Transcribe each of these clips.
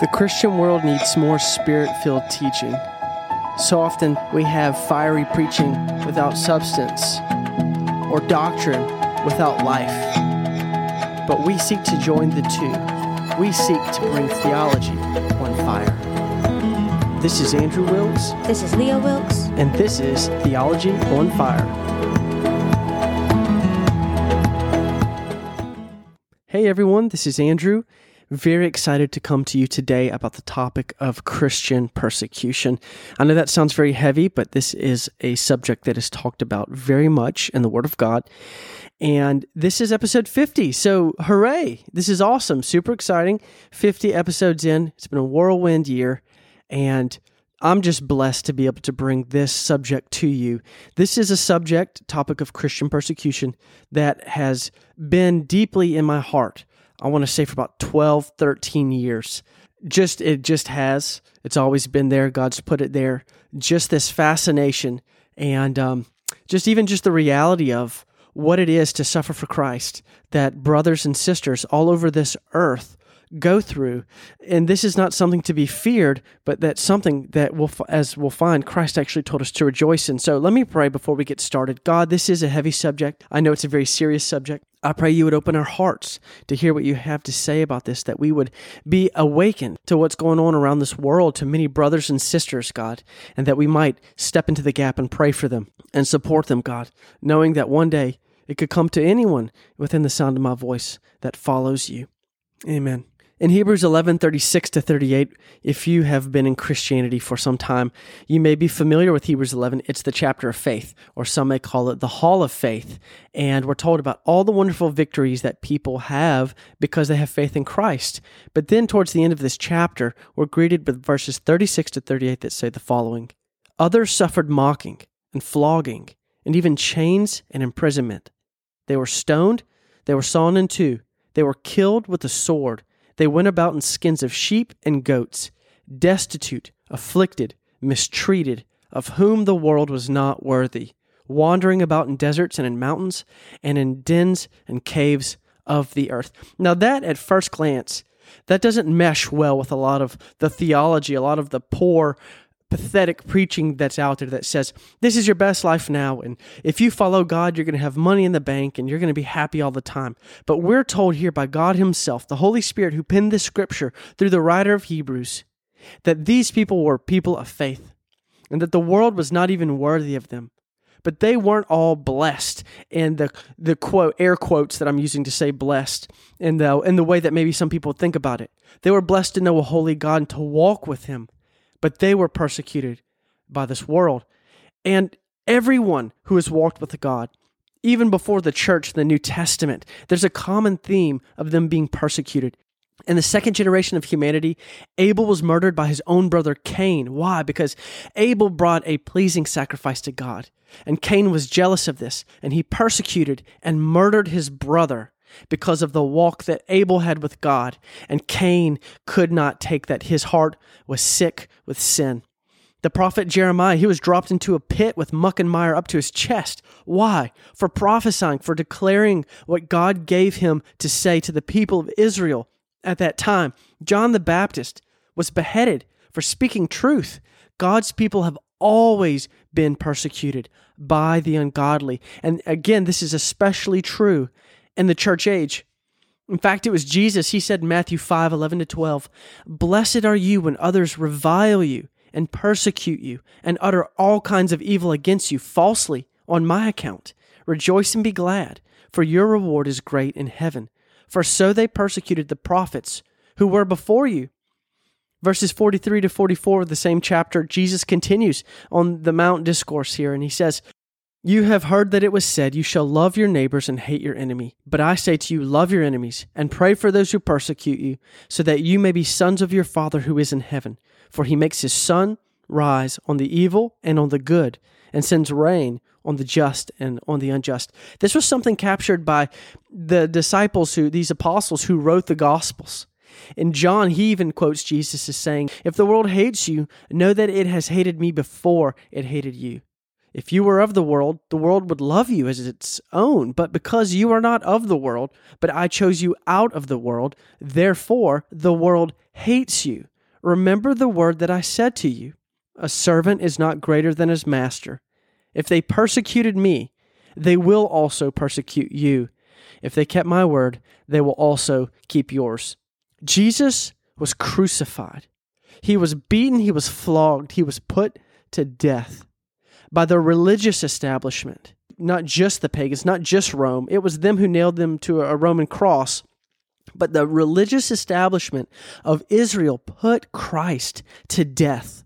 The Christian world needs more spirit filled teaching. So often we have fiery preaching without substance or doctrine without life. But we seek to join the two. We seek to bring theology on fire. This is Andrew Wilkes, This is Leah Wilkes. and this is Theology on Fire. Hey everyone, this is Andrew. Very excited to come to you today about the topic of Christian persecution. I know that sounds very heavy, but this is a subject that is talked about very much in the Word of God. And this is episode 50. So, hooray! This is awesome. Super exciting. 50 episodes in. It's been a whirlwind year. And I'm just blessed to be able to bring this subject to you. This is a subject, topic of Christian persecution, that has been deeply in my heart. I want to say for about 12, 13 years. Just, it just has. It's always been there. God's put it there. Just this fascination and um, just even just the reality of what it is to suffer for Christ that brothers and sisters all over this earth go through. And this is not something to be feared but that's something that we'll, as we'll find christ actually told us to rejoice in. So let me pray before we get started. God this is a heavy subject. I know it's a very serious subject. I pray you would open our hearts to hear what you have to say about this that we would be awakened to what's going on around this world to many brothers and sisters god and that we might step into the gap and pray for them and support them god knowing that one day it could come to anyone within the sound of my voice that follows you. Amen in Hebrews 11:36 to 38, if you have been in Christianity for some time, you may be familiar with Hebrews 11. It's the chapter of faith, or some may call it the hall of faith. And we're told about all the wonderful victories that people have because they have faith in Christ. But then towards the end of this chapter, we're greeted with verses 36 to 38 that say the following Others suffered mocking and flogging and even chains and imprisonment. They were stoned, they were sawn in two, they were killed with the sword. They went about in skins of sheep and goats, destitute, afflicted, mistreated, of whom the world was not worthy, wandering about in deserts and in mountains, and in dens and caves of the earth. Now, that at first glance, that doesn't mesh well with a lot of the theology, a lot of the poor, pathetic preaching that's out there that says, this is your best life now. And if you follow God, you're going to have money in the bank and you're going to be happy all the time. But we're told here by God Himself, the Holy Spirit who penned this scripture through the writer of Hebrews, that these people were people of faith and that the world was not even worthy of them. But they weren't all blessed in the the quote air quotes that I'm using to say blessed in the in the way that maybe some people think about it. They were blessed to know a holy God and to walk with him but they were persecuted by this world. And everyone who has walked with God, even before the church, the New Testament, there's a common theme of them being persecuted. In the second generation of humanity, Abel was murdered by his own brother Cain. Why? Because Abel brought a pleasing sacrifice to God. And Cain was jealous of this, and he persecuted and murdered his brother because of the walk that Abel had with God, and Cain could not take that. His heart was sick with sin. The prophet Jeremiah, he was dropped into a pit with muck and mire up to his chest. Why? For prophesying, for declaring what God gave him to say to the people of Israel at that time. John the Baptist was beheaded for speaking truth. God's people have always been persecuted by the ungodly. And again, this is especially true in the church age. In fact, it was Jesus. He said in Matthew 5 11 to 12, Blessed are you when others revile you and persecute you and utter all kinds of evil against you falsely on my account. Rejoice and be glad, for your reward is great in heaven. For so they persecuted the prophets who were before you. Verses 43 to 44 of the same chapter, Jesus continues on the Mount Discourse here, and he says, you have heard that it was said, You shall love your neighbors and hate your enemy. But I say to you, love your enemies, and pray for those who persecute you, so that you may be sons of your Father who is in heaven. For he makes his sun rise on the evil and on the good, and sends rain on the just and on the unjust. This was something captured by the disciples who, these apostles who wrote the Gospels. In John, he even quotes Jesus as saying, If the world hates you, know that it has hated me before it hated you. If you were of the world, the world would love you as its own. But because you are not of the world, but I chose you out of the world, therefore the world hates you. Remember the word that I said to you A servant is not greater than his master. If they persecuted me, they will also persecute you. If they kept my word, they will also keep yours. Jesus was crucified. He was beaten, he was flogged, he was put to death by the religious establishment, not just the pagans, not just Rome. It was them who nailed them to a Roman cross. But the religious establishment of Israel put Christ to death.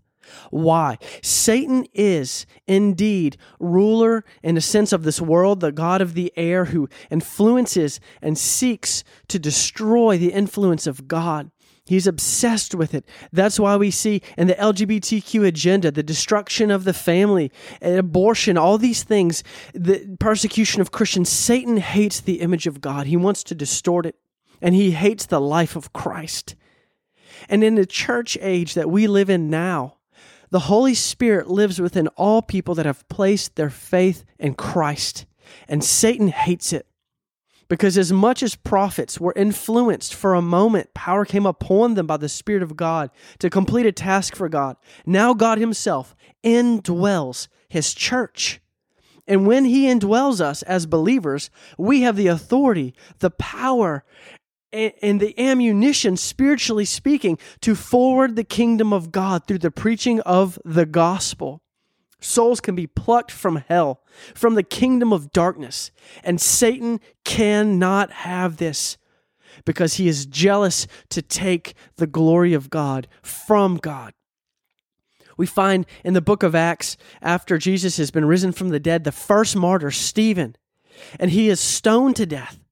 Why? Satan is indeed ruler in the sense of this world, the God of the air who influences and seeks to destroy the influence of God. He's obsessed with it. That's why we see in the LGBTQ agenda the destruction of the family, abortion, all these things, the persecution of Christians. Satan hates the image of God. He wants to distort it, and he hates the life of Christ. And in the church age that we live in now, the Holy Spirit lives within all people that have placed their faith in Christ, and Satan hates it. Because as much as prophets were influenced for a moment, power came upon them by the Spirit of God to complete a task for God. Now God Himself indwells His church. And when He indwells us as believers, we have the authority, the power, and the ammunition, spiritually speaking, to forward the kingdom of God through the preaching of the gospel. Souls can be plucked from hell, from the kingdom of darkness. And Satan cannot have this because he is jealous to take the glory of God from God. We find in the book of Acts, after Jesus has been risen from the dead, the first martyr, Stephen, and he is stoned to death.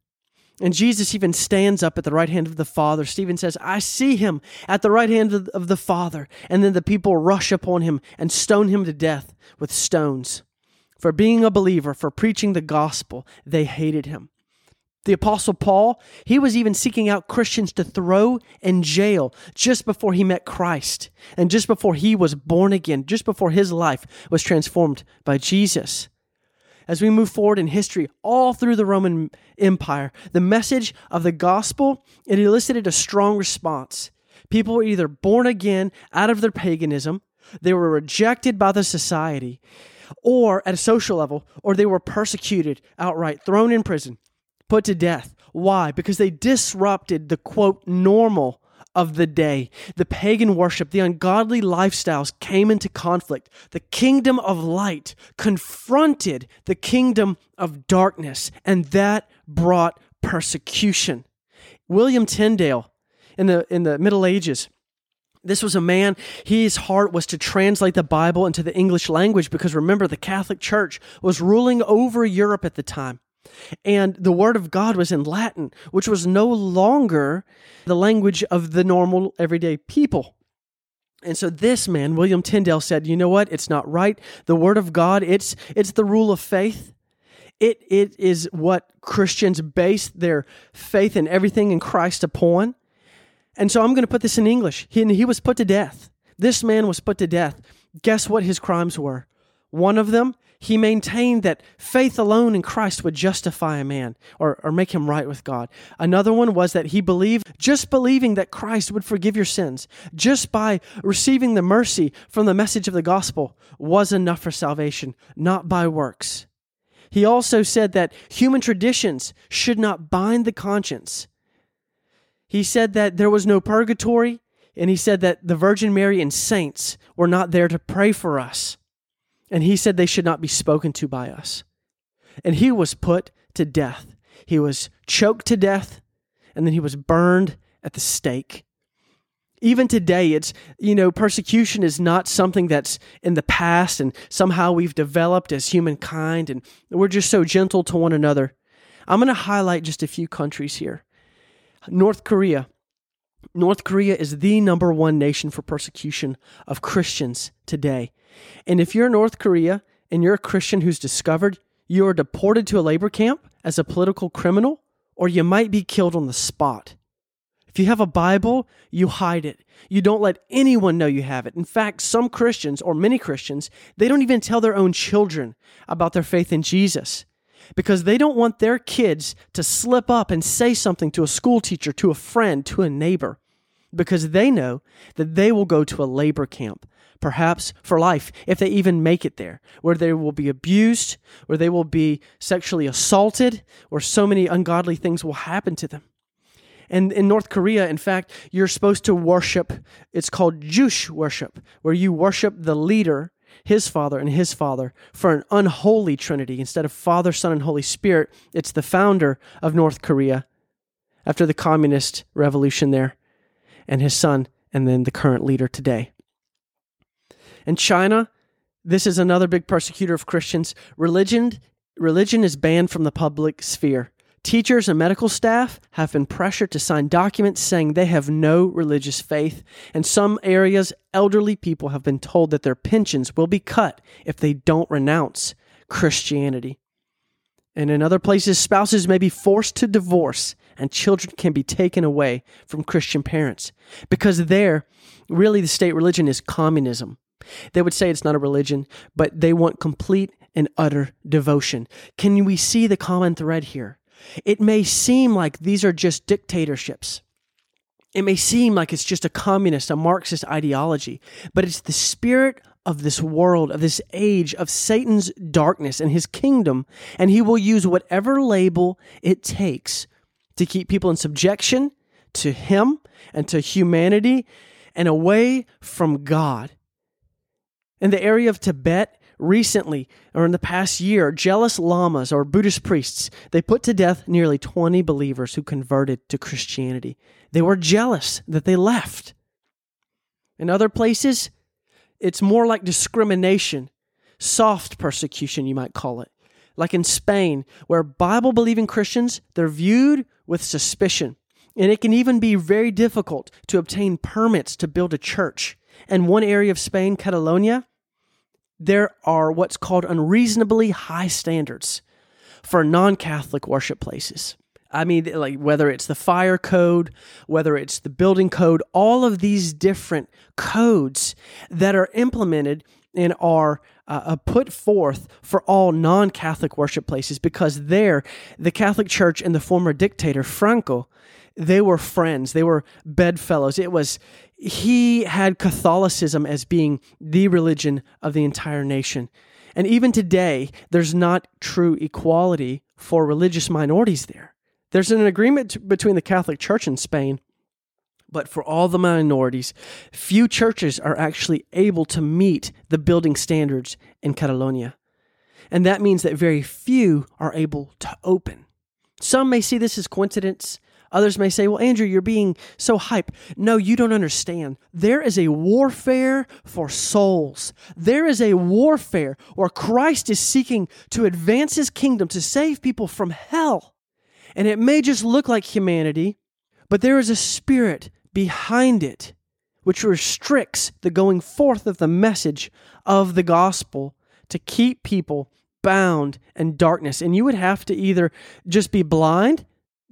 And Jesus even stands up at the right hand of the Father. Stephen says, I see him at the right hand of the Father. And then the people rush upon him and stone him to death with stones. For being a believer, for preaching the gospel, they hated him. The Apostle Paul, he was even seeking out Christians to throw in jail just before he met Christ and just before he was born again, just before his life was transformed by Jesus as we move forward in history all through the Roman Empire, the message of the gospel, it elicited a strong response. People were either born again out of their paganism, they were rejected by the society, or at a social level, or they were persecuted outright, thrown in prison, put to death. Why? Because they disrupted the quote normal of the day. The pagan worship, the ungodly lifestyles came into conflict. The kingdom of light confronted the kingdom of darkness, and that brought persecution. William Tyndale in the, in the Middle Ages, this was a man, his heart was to translate the Bible into the English language because remember, the Catholic Church was ruling over Europe at the time. And the Word of God was in Latin, which was no longer the language of the normal everyday people. And so this man, William Tyndale, said, you know what? It's not right. The Word of God, it's, it's the rule of faith. It, it is what Christians base their faith and everything in Christ upon. And so I'm going to put this in English. He, he was put to death. This man was put to death. Guess what his crimes were? One of them, he maintained that faith alone in Christ would justify a man or, or make him right with God. Another one was that he believed just believing that Christ would forgive your sins, just by receiving the mercy from the message of the gospel, was enough for salvation, not by works. He also said that human traditions should not bind the conscience. He said that there was no purgatory, and he said that the Virgin Mary and saints were not there to pray for us and he said they should not be spoken to by us. And he was put to death. He was choked to death, and then he was burned at the stake. Even today, it's, you know, persecution is not something that's in the past and somehow we've developed as humankind and we're just so gentle to one another. I'm going to highlight just a few countries here. North Korea. North Korea is the number one nation for persecution of Christians today. And if you're North Korea and you're a Christian who's discovered, you are deported to a labor camp as a political criminal, or you might be killed on the spot. If you have a Bible, you hide it. You don't let anyone know you have it. In fact, some Christians, or many Christians, they don't even tell their own children about their faith in Jesus because they don't want their kids to slip up and say something to a school teacher, to a friend, to a neighbor, because they know that they will go to a labor camp, perhaps for life, if they even make it there, where they will be abused, where they will be sexually assaulted, or so many ungodly things will happen to them. And in North Korea, in fact, you're supposed to worship, it's called Juche worship, where you worship the leader, his father, and his father for an unholy trinity. Instead of Father, Son, and Holy Spirit, it's the founder of North Korea after the communist revolution there, and his son, and then the current leader today. In China, this is another big persecutor of Christians. Religion, religion is banned from the public sphere. Teachers and medical staff have been pressured to sign documents saying they have no religious faith. In some areas, elderly people have been told that their pensions will be cut if they don't renounce Christianity. And in other places, spouses may be forced to divorce and children can be taken away from Christian parents because there, really, the state religion is communism. They would say it's not a religion, but they want complete and utter devotion. Can we see the common thread here? It may seem like these are just dictatorships. It may seem like it's just a communist, a Marxist ideology, but it's the spirit of this world, of this age, of Satan's darkness and his kingdom, and he will use whatever label it takes to keep people in subjection to him and to humanity and away from God. In the area of Tibet, recently or in the past year, jealous lamas or Buddhist priests, they put to death nearly 20 believers who converted to Christianity. They were jealous that they left. In other places, it's more like discrimination, soft persecution, you might call it. Like in Spain, where Bible believing Christians, they're viewed with suspicion. And it can even be very difficult to obtain permits to build a church. And one area of Spain, Catalonia, there are what's called unreasonably high standards for non Catholic worship places. I mean, like whether it's the fire code, whether it's the building code, all of these different codes that are implemented and are uh, uh put forth for all non Catholic worship places because there, the Catholic Church and the former dictator Franco, they were friends, they were bedfellows. It was he had Catholicism as being the religion of the entire nation. And even today, there's not true equality for religious minorities there. There's an agreement between the Catholic Church in Spain, but for all the minorities, few churches are actually able to meet the building standards in Catalonia. And that means that very few are able to open. Some may see this as coincidence. Others may say, well, Andrew, you're being so hype. No, you don't understand. There is a warfare for souls. There is a warfare where Christ is seeking to advance his kingdom to save people from hell. And it may just look like humanity, but there is a spirit behind it which restricts the going forth of the message of the gospel to keep people bound in darkness. And you would have to either just be blind,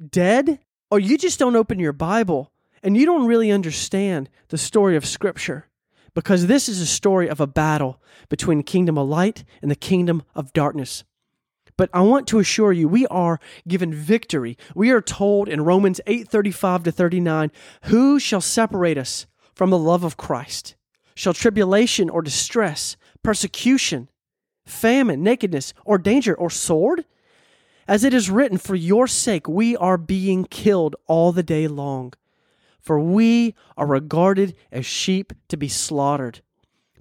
dead, or you just don't open your Bible and you don't really understand the story of Scripture because this is a story of a battle between the kingdom of light and the kingdom of darkness. But I want to assure you, we are given victory. We are told in Romans 8:35 to 39, who shall separate us from the love of Christ? Shall tribulation or distress, persecution, famine, nakedness, or danger, or sword? As it is written, For your sake we are being killed all the day long, for we are regarded as sheep to be slaughtered.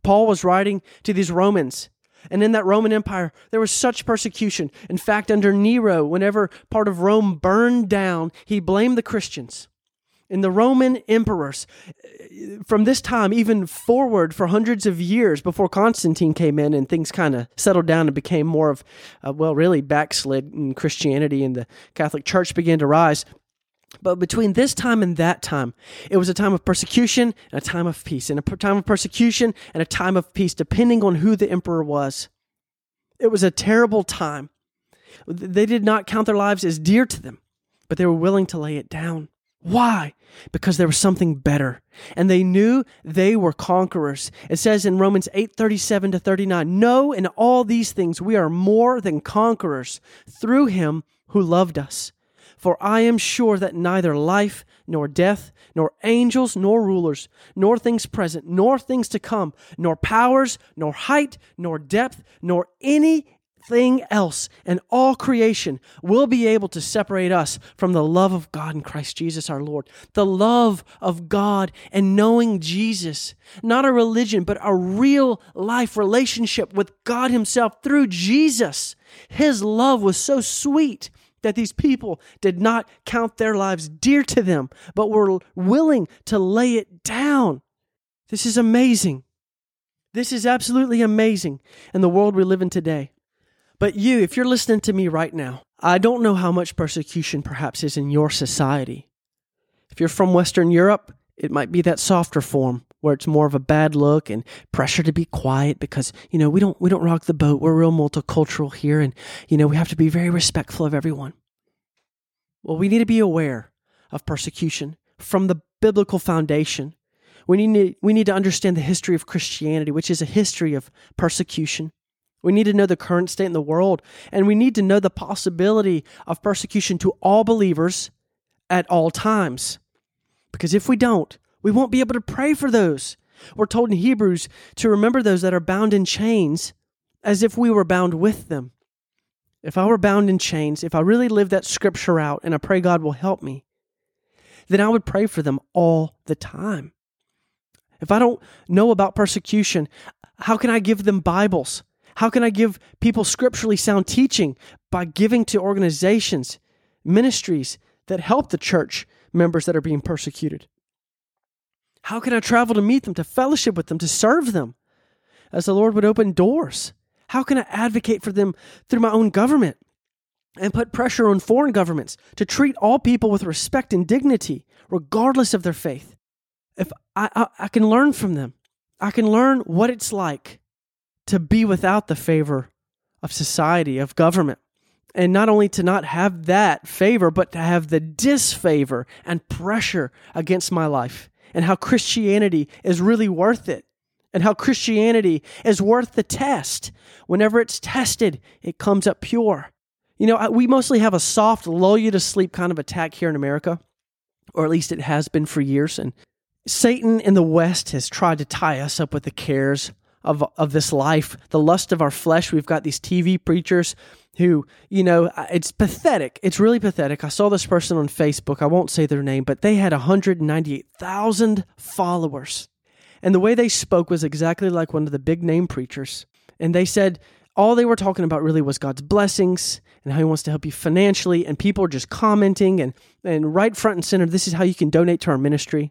Paul was writing to these Romans, and in that Roman Empire, there was such persecution. In fact, under Nero, whenever part of Rome burned down, he blamed the Christians in the Roman emperors, from this time even forward for hundreds of years before Constantine came in and things kind of settled down and became more of, uh, well, really backslid in Christianity and the Catholic Church began to rise. But between this time and that time, it was a time of persecution and a time of peace, and a time of persecution and a time of peace, depending on who the emperor was. It was a terrible time. They did not count their lives as dear to them, but they were willing to lay it down. Why? Because there was something better. And they knew they were conquerors. It says in Romans 8 37 to 39, No, in all these things we are more than conquerors through him who loved us. For I am sure that neither life, nor death, nor angels, nor rulers, nor things present, nor things to come, nor powers, nor height, nor depth, nor anything else in all creation will be able to separate us from the love of God in Christ Jesus our Lord. The love of God and knowing Jesus. Not a religion, but a real life relationship with God Himself through Jesus. His love was so sweet that these people did not count their lives dear to them, but were willing to lay it down. This is amazing. This is absolutely amazing in the world we live in today. But you, if you're listening to me right now, I don't know how much persecution perhaps is in your society. If you're from Western Europe, it might be that softer form where it's more of a bad look and pressure to be quiet because you know we don't we don't rock the boat. We're real multicultural here and you know we have to be very respectful of everyone. Well we need to be aware of persecution from the biblical foundation. We need we need to understand the history of Christianity which is a history of persecution we need to know the current state in the world and we need to know the possibility of persecution to all believers at all times because if we don't we won't be able to pray for those. We're told in Hebrews to remember those that are bound in chains as if we were bound with them. If I were bound in chains, if I really lived that scripture out and I pray God will help me, then I would pray for them all the time. If I don't know about persecution, how can I give them Bibles? How can I give people scripturally sound teaching? By giving to organizations, ministries that help the church members that are being persecuted. How can I travel to meet them, to fellowship with them, to serve them as the Lord would open doors? How can I advocate for them through my own government and put pressure on foreign governments to treat all people with respect and dignity, regardless of their faith? If I, I, I can learn from them, I can learn what it's like to be without the favor of society, of government. And not only to not have that favor, but to have the disfavor and pressure against my life and how Christianity is really worth it and how Christianity is worth the test. Whenever it's tested, it comes up pure. You know, we mostly have a soft, lull you to sleep kind of attack here in America, or at least it has been for years. And Satan in the West has tried to tie us up with the cares of, of this life, the lust of our flesh. We've got these TV preachers who, you know, it's pathetic. It's really pathetic. I saw this person on Facebook. I won't say their name, but they had 198,000 followers. And the way they spoke was exactly like one of the big name preachers. And they said all they were talking about really was God's blessings and how he wants to help you financially. And people are just commenting and, and right front and center, this is how you can donate to our ministry.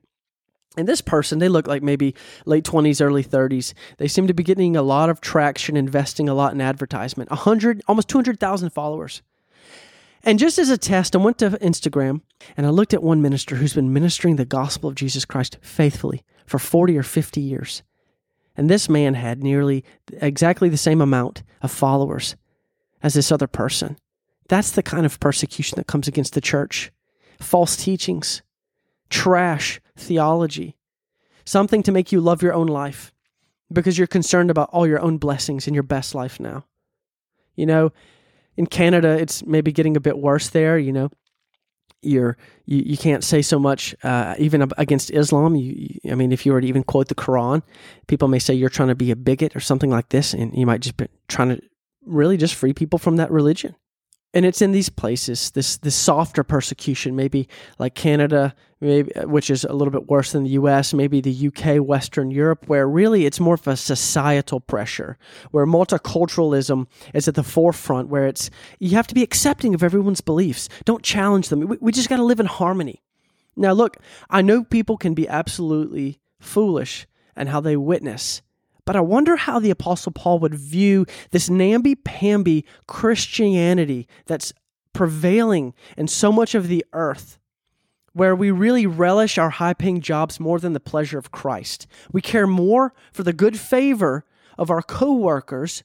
And this person, they look like maybe late 20s, early 30s. They seem to be getting a lot of traction, investing a lot in advertisement. 100, almost 200,000 followers. And just as a test, I went to Instagram and I looked at one minister who's been ministering the gospel of Jesus Christ faithfully for 40 or 50 years. And this man had nearly exactly the same amount of followers as this other person. That's the kind of persecution that comes against the church. False teachings, trash theology, something to make you love your own life because you're concerned about all your own blessings in your best life now. You know, in Canada, it's maybe getting a bit worse there. You know, you're you, you can't say so much uh, even against Islam. You, you, I mean, if you were to even quote the Quran, people may say you're trying to be a bigot or something like this, and you might just be trying to really just free people from that religion and it's in these places this this softer persecution maybe like canada maybe uh, which is a little bit worse than the us maybe the uk western europe where really it's more of a societal pressure where multiculturalism is at the forefront where it's you have to be accepting of everyone's beliefs. Don't challenge them. We, we just got to live in harmony. Now look i know people can be absolutely foolish and how they witness but I wonder how the Apostle Paul would view this namby pamby Christianity that's prevailing in so much of the earth, where we really relish our high paying jobs more than the pleasure of Christ. We care more for the good favor of our coworkers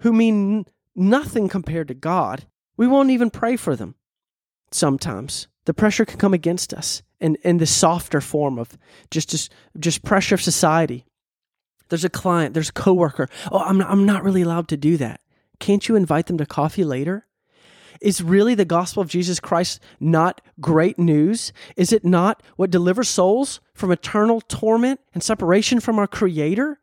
who mean nothing compared to God. We won't even pray for them sometimes. the pressure can come against us in, in the softer form of just, just, just pressure of society. There's a client, there's a coworker. Oh, I'm not, I'm not really allowed to do that. Can't you invite them to coffee later? Is really the gospel of Jesus Christ not great news? Is it not what delivers souls from eternal torment and separation from our Creator?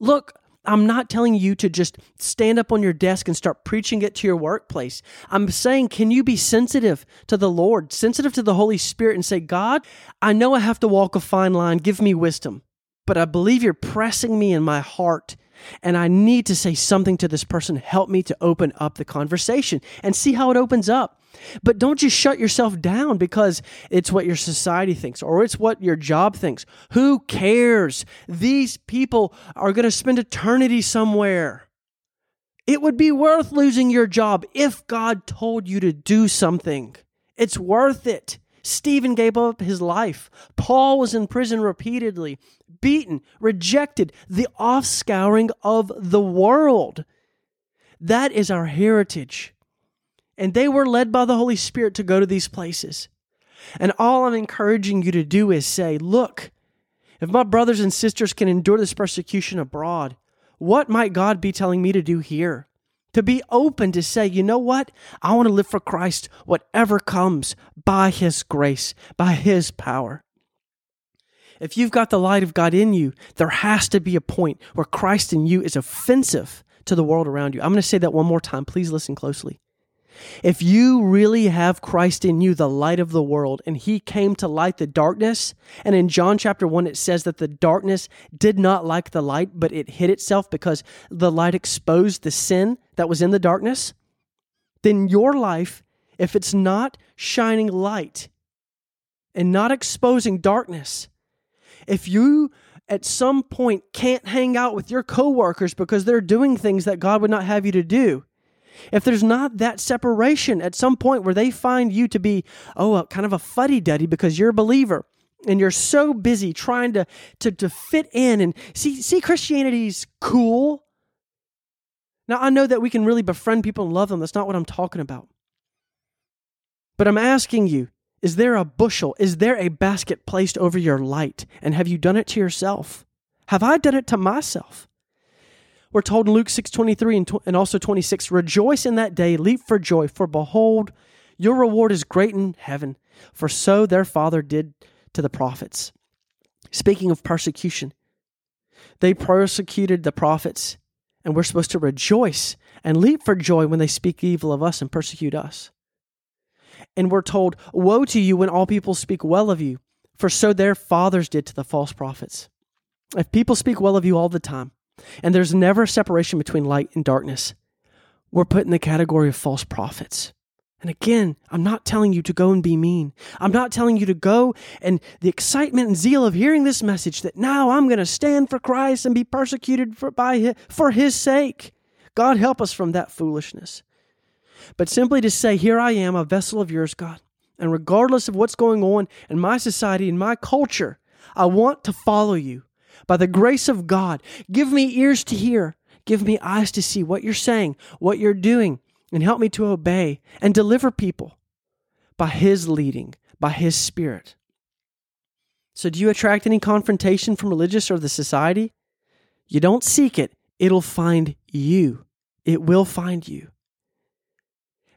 Look, I'm not telling you to just stand up on your desk and start preaching it to your workplace. I'm saying, can you be sensitive to the Lord, sensitive to the Holy Spirit, and say, God, I know I have to walk a fine line. Give me wisdom. But I believe you're pressing me in my heart, and I need to say something to this person. Help me to open up the conversation and see how it opens up. But don't just shut yourself down because it's what your society thinks or it's what your job thinks. Who cares? These people are going to spend eternity somewhere. It would be worth losing your job if God told you to do something. It's worth it. Stephen gave up his life. Paul was in prison repeatedly, beaten, rejected, the offscouring of the world. That is our heritage. And they were led by the Holy Spirit to go to these places. And all I'm encouraging you to do is say, look, if my brothers and sisters can endure this persecution abroad, what might God be telling me to do here? To be open to say, you know what? I want to live for Christ, whatever comes, by His grace, by His power. If you've got the light of God in you, there has to be a point where Christ in you is offensive to the world around you. I'm going to say that one more time. Please listen closely. If you really have Christ in you, the light of the world, and he came to light the darkness, and in John chapter 1, it says that the darkness did not like the light, but it hid itself because the light exposed the sin that was in the darkness, then your life, if it's not shining light and not exposing darkness, if you at some point can't hang out with your coworkers because they're doing things that God would not have you to do, if there's not that separation at some point where they find you to be, oh, kind of a fuddy duddy because you're a believer and you're so busy trying to, to, to fit in and see, see Christianity's cool. Now, I know that we can really befriend people and love them. That's not what I'm talking about. But I'm asking you, is there a bushel? Is there a basket placed over your light? And have you done it to yourself? Have I done it to myself? We're told in Luke 6 23 and, and also 26, Rejoice in that day, leap for joy, for behold, your reward is great in heaven, for so their father did to the prophets. Speaking of persecution, they persecuted the prophets, and we're supposed to rejoice and leap for joy when they speak evil of us and persecute us. And we're told, Woe to you when all people speak well of you, for so their fathers did to the false prophets. If people speak well of you all the time, and there's never a separation between light and darkness. We're put in the category of false prophets. And again, I'm not telling you to go and be mean. I'm not telling you to go and the excitement and zeal of hearing this message that now I'm going to stand for Christ and be persecuted for, by for his sake. God help us from that foolishness. But simply to say, Here I am, a vessel of yours, God. And regardless of what's going on in my society, in my culture, I want to follow you by the grace of God. Give me ears to hear, give me eyes to see what you're saying, what you're doing, and help me to obey and deliver people by His leading, by His Spirit. So, do you attract any confrontation from religious or the society? You don't seek it, it'll find you. It will find you.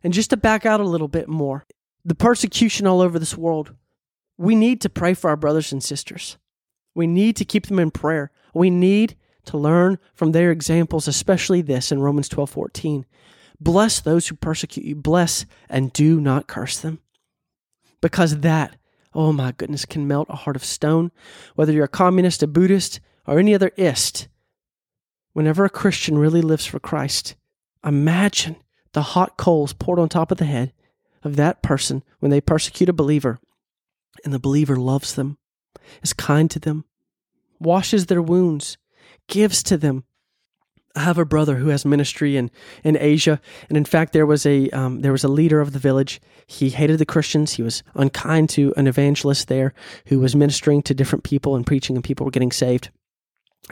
And just to back out a little bit more, the persecution all over this world, we need to pray for our brothers and sisters. We need to keep them in prayer. We need to learn from their examples, especially this in Romans 12 14. Bless those who persecute you, bless and do not curse them. Because that, oh my goodness, can melt a heart of stone. Whether you're a communist, a Buddhist, or any other ist, whenever a Christian really lives for Christ, imagine the hot coals poured on top of the head of that person when they persecute a believer, and the believer loves them, is kind to them, washes their wounds, gives to them. I have a brother who has ministry in, in Asia, and in fact, there was a um, there was a leader of the village. He hated the Christians. He was unkind to an evangelist there who was ministering to different people and preaching, and people were getting saved.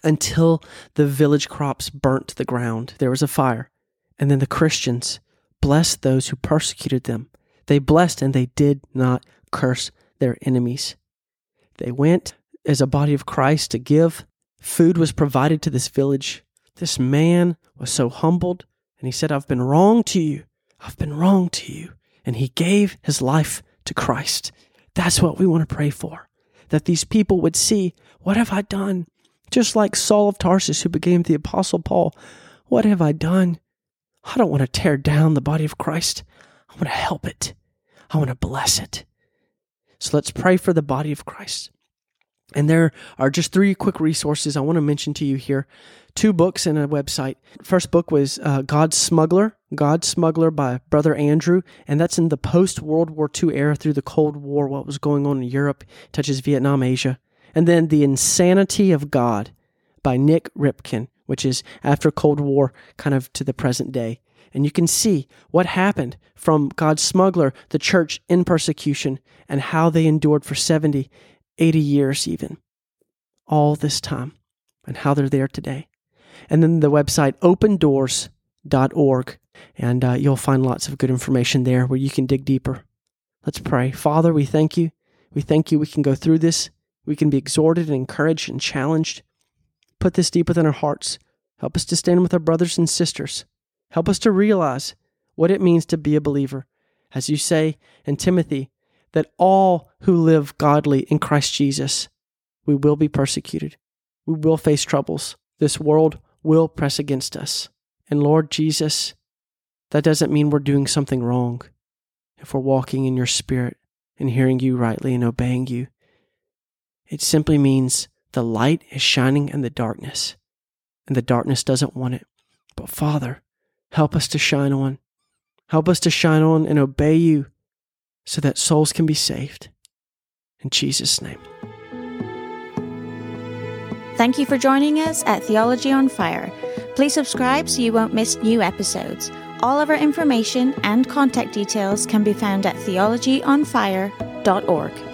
Until the village crops burnt to the ground, there was a fire, and then the Christians blessed those who persecuted them. They blessed and they did not curse their enemies. They went as a body of Christ to give. Food was provided to this village. This man was so humbled, and he said, I've been wrong to you. I've been wrong to you. And he gave his life to Christ. That's what we want to pray for. That these people would see, what have I done? Just like Saul of Tarsus, who became the Apostle Paul. What have I done? I don't want to tear down the body of Christ. I want to help it. I want to bless it. So let's pray for the body of Christ. And there are just three quick resources I want to mention to you here. Two books and a website. First book was uh, God's Smuggler, God's Smuggler by Brother Andrew, and that's in the post World War II era through the Cold War, what was going on in Europe, touches Vietnam, Asia. And then The Insanity of God by Nik Ripken, which is after Cold War, kind of to the present day. And you can see what happened from God's smuggler, the church in persecution, and how they endured for 70, 80 years, even all this time, and how they're there today. And then the website opendoors.org, and uh, you'll find lots of good information there where you can dig deeper. Let's pray. Father, we thank you. We thank you we can go through this. We can be exhorted and encouraged and challenged. Put this deep within our hearts. Help us to stand with our brothers and sisters Help us to realize what it means to be a believer. As you say in Timothy, that all who live godly in Christ Jesus, we will be persecuted. We will face troubles. This world will press against us. And Lord Jesus, that doesn't mean we're doing something wrong if we're walking in your spirit and hearing you rightly and obeying you. It simply means the light is shining in the darkness, and the darkness doesn't want it. But Father, Help us to shine on. Help us to shine on and obey you so that souls can be saved. In Jesus' name. Thank you for joining us at Theology on Fire. Please subscribe so you won't miss new episodes. All of our information and contact details can be found at theologyonfire.org.